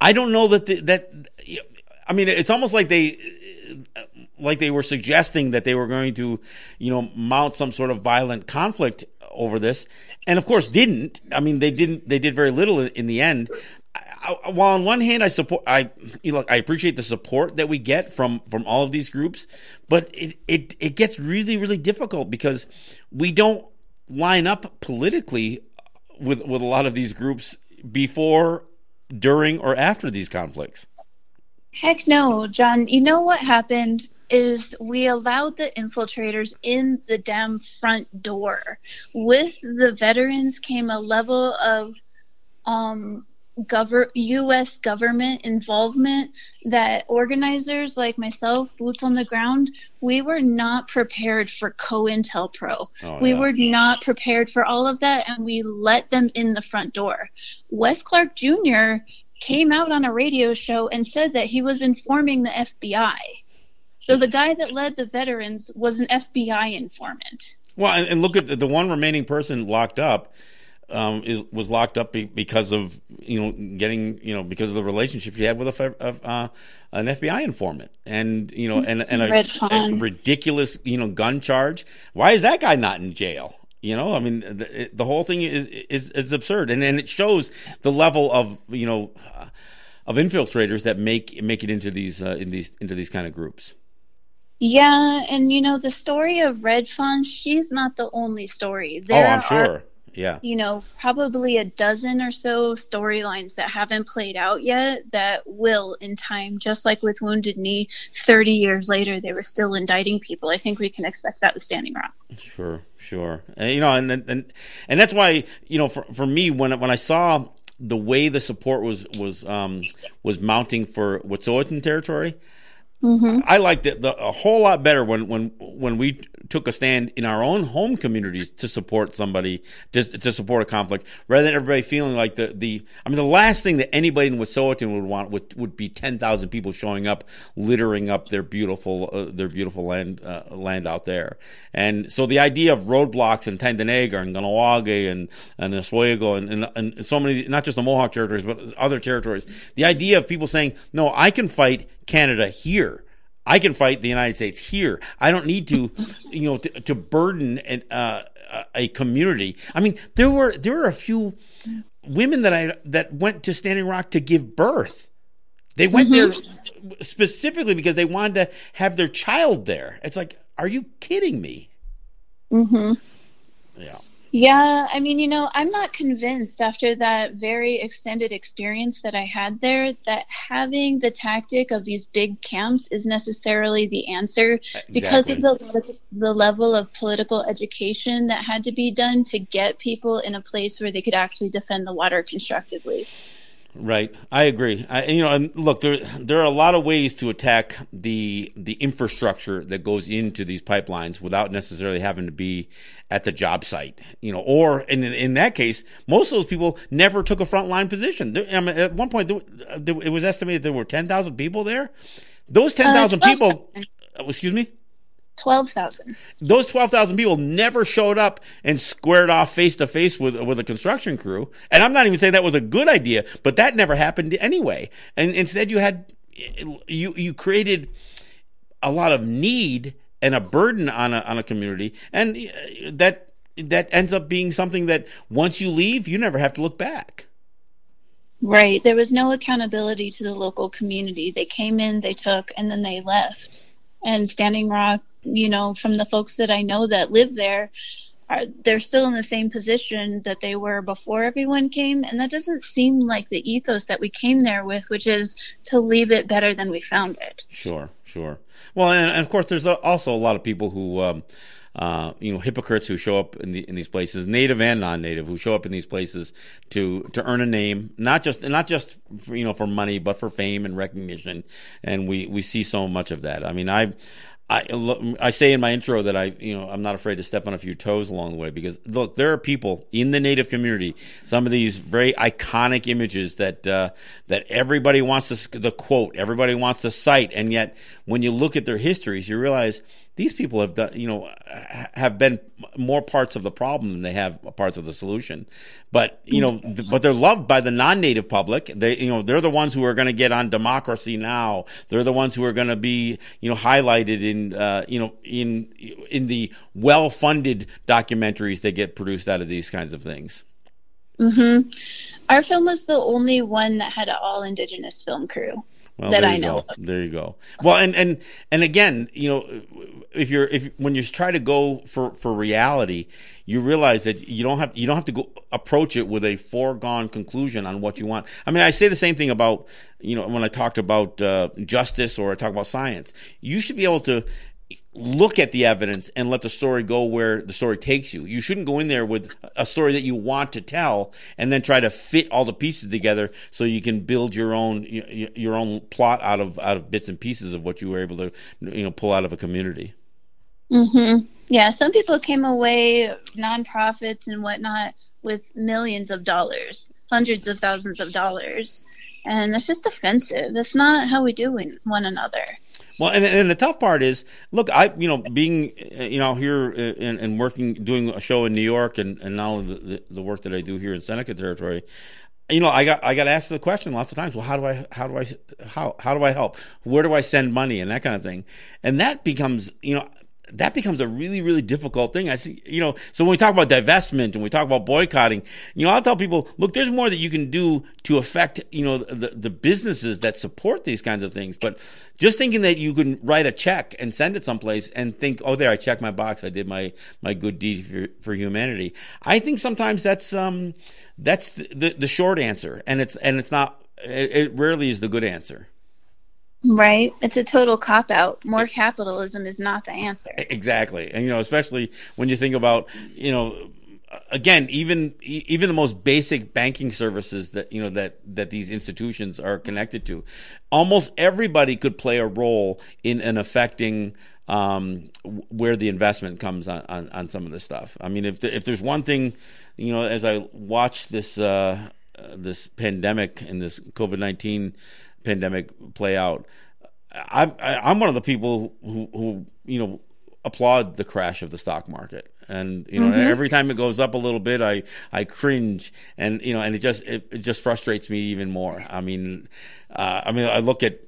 I don't know that the, that I mean, it's almost like they like they were suggesting that they were going to, you know, mount some sort of violent conflict over this, and of course didn't. I mean, they didn't. They did very little in the end. I, while on one hand I support, I you know, I appreciate the support that we get from from all of these groups, but it it it gets really really difficult because we don't line up politically with with a lot of these groups before, during, or after these conflicts. Heck no, John. You know what happened is we allowed the infiltrators in the damn front door. With the veterans came a level of um, gover- U.S. government involvement that organizers like myself, boots on the ground, we were not prepared for COINTELPRO. Oh, we yeah. were not prepared for all of that, and we let them in the front door. Wes Clark Jr came out on a radio show and said that he was informing the FBI. So the guy that led the veterans was an FBI informant. Well, and, and look at the, the, one remaining person locked up. Um, is was locked up be, because of you know getting you know because of the relationship he had with a uh, an FBI informant and you know and and a, a, ridiculous you know gun charge. Why is that guy not in jail? You know, I mean, the, the whole thing is, is is absurd, and and it shows the level of you know of infiltrators that make make it into these uh, in these into these kind of groups. Yeah, and you know the story of Red Fawn, she's not the only story. There oh, I'm sure. Are, yeah. You know, probably a dozen or so storylines that haven't played out yet that will in time, just like with Wounded Knee, 30 years later, they were still indicting people. I think we can expect that with Standing Rock. Sure, sure. And, you know, and, and, and that's why, you know, for, for me, when, when I saw the way the support was, was, um, was mounting for Wet'suwet'en territory, Mm-hmm. I liked it the, a whole lot better when when when we took a stand in our own home communities to support somebody to, to support a conflict rather than everybody feeling like the the I mean the last thing that anybody in Wet'suwet'en would want would, would be 10,000 people showing up littering up their beautiful uh, their beautiful land uh, land out there and so the idea of roadblocks in Tyendinaga and Kahnawake and and Oswego and, and and so many not just the Mohawk territories but other territories the idea of people saying no I can fight Canada here I can fight the United States here. I don't need to, you know, to, to burden an, uh, a community. I mean, there were there were a few women that I that went to Standing Rock to give birth. They went mm-hmm. there specifically because they wanted to have their child there. It's like, are you kidding me? Mm-hmm. Yeah. Yeah, I mean, you know, I'm not convinced after that very extended experience that I had there that having the tactic of these big camps is necessarily the answer exactly. because of the the level of political education that had to be done to get people in a place where they could actually defend the water constructively. Right, I agree. I, you know, and look, there there are a lot of ways to attack the the infrastructure that goes into these pipelines without necessarily having to be at the job site. You know, or in in that case, most of those people never took a frontline position. There, I mean, at one point, there, it was estimated there were ten thousand people there. Those ten thousand uh, people, excuse me. 12,000. Those 12,000 people never showed up and squared off face to face with with a construction crew. And I'm not even saying that was a good idea, but that never happened anyway. And instead you had you you created a lot of need and a burden on a on a community and uh, that that ends up being something that once you leave, you never have to look back. Right. There was no accountability to the local community. They came in, they took, and then they left. And Standing Rock you know, from the folks that I know that live there, are, they're still in the same position that they were before everyone came. And that doesn't seem like the ethos that we came there with, which is to leave it better than we found it. Sure, sure. Well, and, and of course, there's also a lot of people who, um, uh, you know, hypocrites who show up in, the, in these places, native and non-native, who show up in these places to to earn a name, not just not just for, you know for money, but for fame and recognition. And we we see so much of that. I mean, I I, I say in my intro that I, you know, I'm not afraid to step on a few toes along the way because look, there are people in the native community, some of these very iconic images that, uh, that everybody wants to, the quote, everybody wants to cite. And yet when you look at their histories, you realize these people have done, you know, have been more parts of the problem than they have parts of the solution. But you know, but they're loved by the non-native public. They, you know, they're the ones who are going to get on Democracy Now. They're the ones who are going to be, you know, highlighted in, uh, you know, in in the well-funded documentaries that get produced out of these kinds of things. Mm-hmm. Our film was the only one that had an all indigenous film crew. Well, that I know. Go. There you go. Well, and and and again, you know, if you're if when you try to go for for reality, you realize that you don't have you don't have to go approach it with a foregone conclusion on what you want. I mean, I say the same thing about you know when I talked about uh, justice or I talk about science. You should be able to look at the evidence and let the story go where the story takes you. You shouldn't go in there with a story that you want to tell and then try to fit all the pieces together so you can build your own your own plot out of out of bits and pieces of what you were able to you know pull out of a community. Mhm. Yeah, some people came away nonprofits and whatnot with millions of dollars, hundreds of thousands of dollars, and it's just offensive. That's not how we do one another. Well, and, and the tough part is, look, I, you know, being, uh, you know, here and, and working, doing a show in New York and, and now the, the work that I do here in Seneca territory, you know, I got, I got asked the question lots of times, well, how do I, how do I, how, how do I help? Where do I send money and that kind of thing? And that becomes, you know, that becomes a really, really difficult thing. I see, you know, so when we talk about divestment and we talk about boycotting, you know, I'll tell people, look, there's more that you can do to affect, you know, the, the businesses that support these kinds of things. But just thinking that you can write a check and send it someplace and think, oh, there, I checked my box. I did my, my good deed for, for humanity. I think sometimes that's, um, that's the, the short answer. And it's, and it's not, it, it rarely is the good answer. Right. It's a total cop out. More capitalism is not the answer. Exactly. And, you know, especially when you think about, you know, again, even even the most basic banking services that you know that that these institutions are connected to, almost everybody could play a role in in affecting um, where the investment comes on, on, on, some of this stuff. I mean, if if there's one thing, you know, as I watch this uh, uh, this pandemic and this COVID nineteen pandemic play out, I, I, I'm one of the people who, who you know applaud the crash of the stock market. And you know, mm-hmm. every time it goes up a little bit, I I cringe, and you know, and it just it, it just frustrates me even more. I mean, uh, I mean, I look at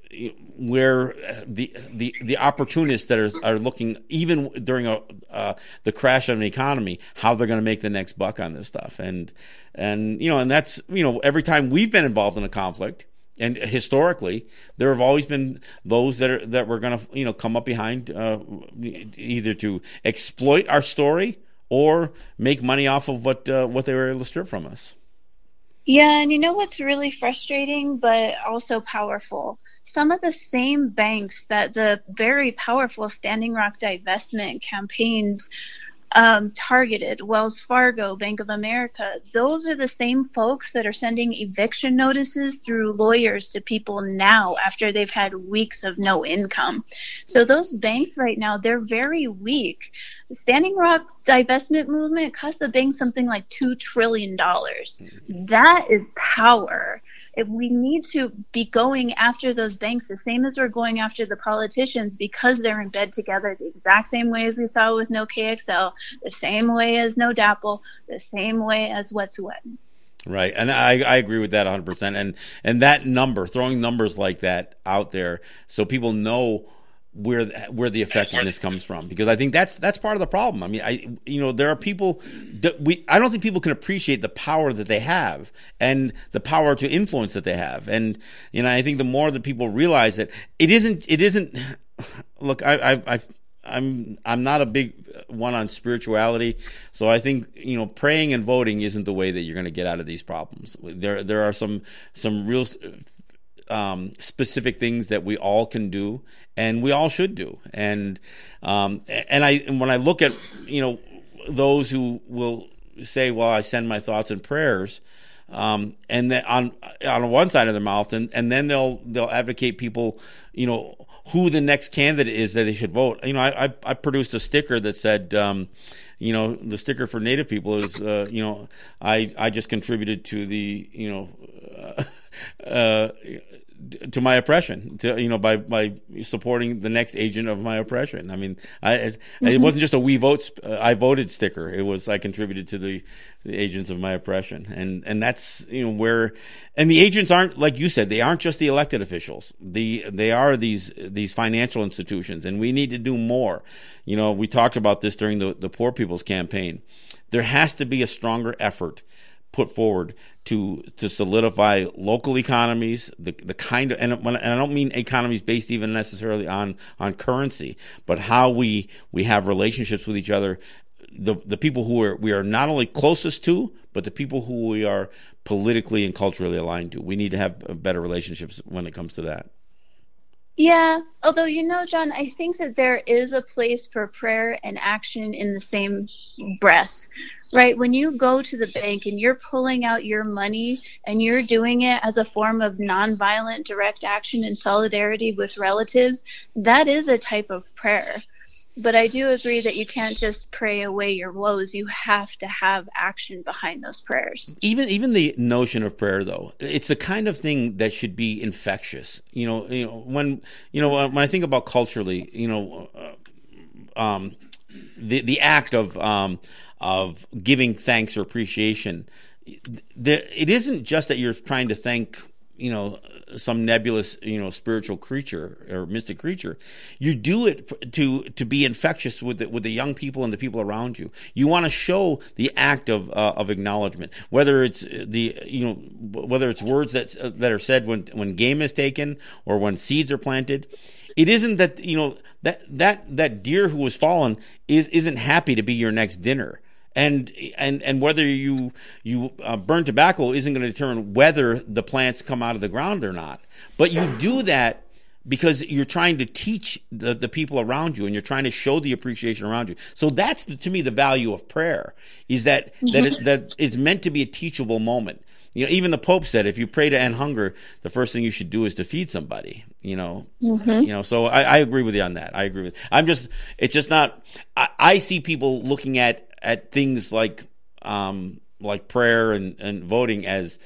where the the the opportunists that are are looking even during a uh, the crash of an economy, how they're going to make the next buck on this stuff, and and you know, and that's you know, every time we've been involved in a conflict and historically there have always been those that are that were going to you know come up behind uh, either to exploit our story or make money off of what uh, what they were able to strip from us. Yeah, and you know what's really frustrating but also powerful? Some of the same banks that the very powerful Standing Rock divestment campaigns um, targeted Wells Fargo, Bank of America. Those are the same folks that are sending eviction notices through lawyers to people now after they've had weeks of no income. So those banks right now, they're very weak. The Standing Rock divestment movement cost the bank something like $2 trillion. Mm-hmm. That is power we need to be going after those banks the same as we're going after the politicians because they're in bed together the exact same way as we saw with no KXL, the same way as no DAPL, the same way as Wet'suwet'en. Right, and I, I agree with that 100. percent And and that number, throwing numbers like that out there, so people know where where the effectiveness comes from because I think that's that's part of the problem. I mean, I you know there are people that we I don't think people can appreciate the power that they have and the power to influence that they have. And you know, I think the more that people realize that it isn't it isn't *sighs* look, I I, I I'm I'm not a big one on spirituality, so I think you know praying and voting isn't the way that you're going to get out of these problems. There there are some some real um, specific things that we all can do and we all should do. And um, and I and when I look at you know those who will say, "Well, I send my thoughts and prayers," um, and then on on one side of their mouth, and, and then they'll they'll advocate people, you know, who the next candidate is that they should vote. You know, I I, I produced a sticker that said. Um, you know, the sticker for Native people is, uh, you know, I I just contributed to the, you know, uh, to my oppression, to, you know, by, by supporting the next agent of my oppression. I mean, I, mm-hmm. it wasn't just a we vote, uh, I voted sticker. It was, I contributed to the, the agents of my oppression. And, and that's, you know, where, and the agents aren't, like you said, they aren't just the elected officials. The, they are these, these financial institutions and we need to do more. You know, we talked about this during the, the poor people's campaign. There has to be a stronger effort put forward to to solidify local economies, the the kind of and, and I don't mean economies based even necessarily on on currency, but how we we have relationships with each other. The the people who are we are not only closest to, but the people who we are politically and culturally aligned to. We need to have better relationships when it comes to that. Yeah, although you know, John, I think that there is a place for prayer and action in the same breath, right? When you go to the bank and you're pulling out your money and you're doing it as a form of nonviolent direct action in solidarity with relatives, that is a type of prayer. But I do agree that you can't just pray away your woes. You have to have action behind those prayers. Even even the notion of prayer, though, it's the kind of thing that should be infectious. You know, you know when you know when I think about culturally, you know, uh, um, the the act of um, of giving thanks or appreciation. It isn't just that you're trying to thank you know some nebulous you know spiritual creature or mystic creature you do it to to be infectious with the, with the young people and the people around you. You want to show the act of uh, of acknowledgement whether it's the you know whether it's words that uh, that are said when when game is taken or when seeds are planted. It isn't that you know that that that deer who was fallen is isn't happy to be your next dinner and and and whether you you uh, burn tobacco isn't going to determine whether the plants come out of the ground or not. But you do that because you're trying to teach the, the people around you and you're trying to show the appreciation around you. So that's the, to me the value of prayer is that that it, that it's meant to be a teachable moment. You know, even the Pope said if you pray to end hunger, the first thing you should do is to feed somebody. You know, mm-hmm. you know. So I, I, agree with you on that. I agree with. I'm just. It's just not. I, I see people looking at at things like um like prayer and and voting as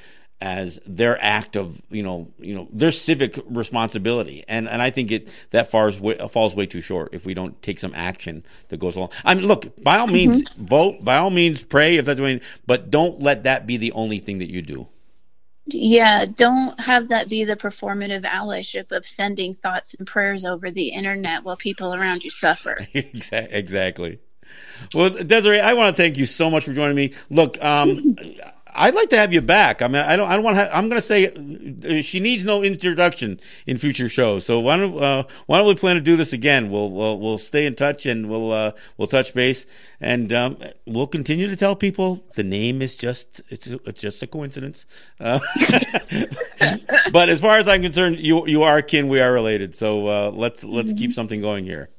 as their act of you know you know their civic responsibility and and I think it that falls way, falls way too short if we don't take some action that goes along. I mean, look, by all means, mm-hmm. vote. By all means, pray if that's what. But don't let that be the only thing that you do. Yeah, don't have that be the performative allyship of sending thoughts and prayers over the internet while people around you suffer. *laughs* exactly. Well, Desiree, I want to thank you so much for joining me. Look, um, *laughs* I'd like to have you back. I mean, I don't, I don't want to. I'm going to say uh, she needs no introduction in future shows. So why don't, uh, why don't we plan to do this again? We'll, we'll, we'll stay in touch and we'll, uh, we'll touch base and um, we'll continue to tell people the name is just, it's, it's just a coincidence. Uh, *laughs* but as far as I'm concerned, you, you are kin. We are related. So uh, let's, let's mm-hmm. keep something going here.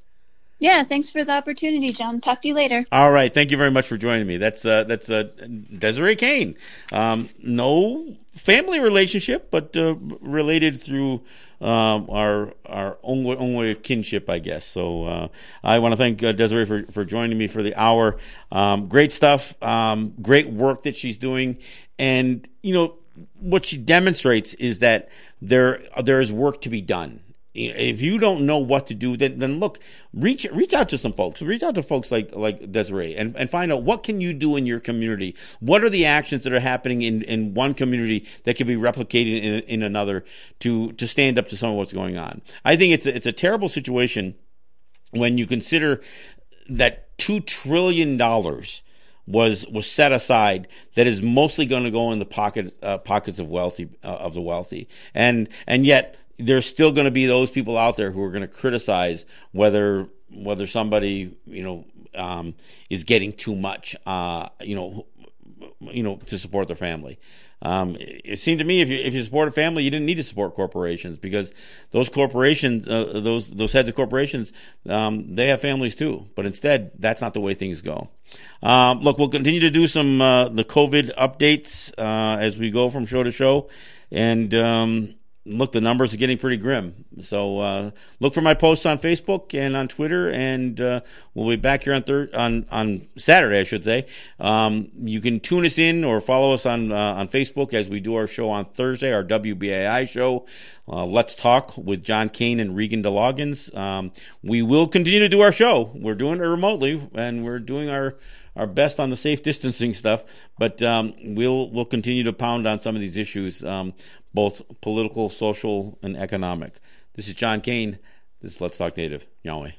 Yeah, thanks for the opportunity, John. Talk to you later. All right, thank you very much for joining me. That's uh, that's uh, Desiree Kane. Um, no family relationship, but uh, related through um, our our only, only kinship, I guess. So uh, I want to thank uh, Desiree for, for joining me for the hour. Um, great stuff, um, great work that she's doing, and you know what she demonstrates is that there there is work to be done if you don't know what to do, then then look, reach reach out to some folks. Reach out to folks like like Desiree and, and find out what can you do in your community. What are the actions that are happening in, in one community that can be replicated in, in another to to stand up to some of what's going on. I think it's a, it's a terrible situation when you consider that two trillion dollars was was set aside that is mostly going to go in the pocket uh, pockets of wealthy uh, of the wealthy and and yet there's still going to be those people out there who are going to criticize whether whether somebody you know um, is getting too much uh, you know you know to support their family. Um, it seemed to me if you if you support a family, you didn't need to support corporations because those corporations, uh, those those heads of corporations, um, they have families too. But instead, that's not the way things go. Um, look, we'll continue to do some uh, the COVID updates uh, as we go from show to show, and um, look, the numbers are getting pretty grim. So uh, look for my posts on Facebook and on Twitter, and uh, we'll be back here on thir- on on Saturday, I should say. Um, you can tune us in or follow us on uh, on Facebook as we do our show on Thursday, our WBAI show. Uh, Let's talk with John Kane and Regan DeLoggins. Um, we will continue to do our show. We're doing it remotely, and we're doing our our best on the safe distancing stuff, but um, we'll we'll continue to pound on some of these issues. Um, both political, social, and economic. This is John Kane. This is Let's Talk Native. Nyaweh.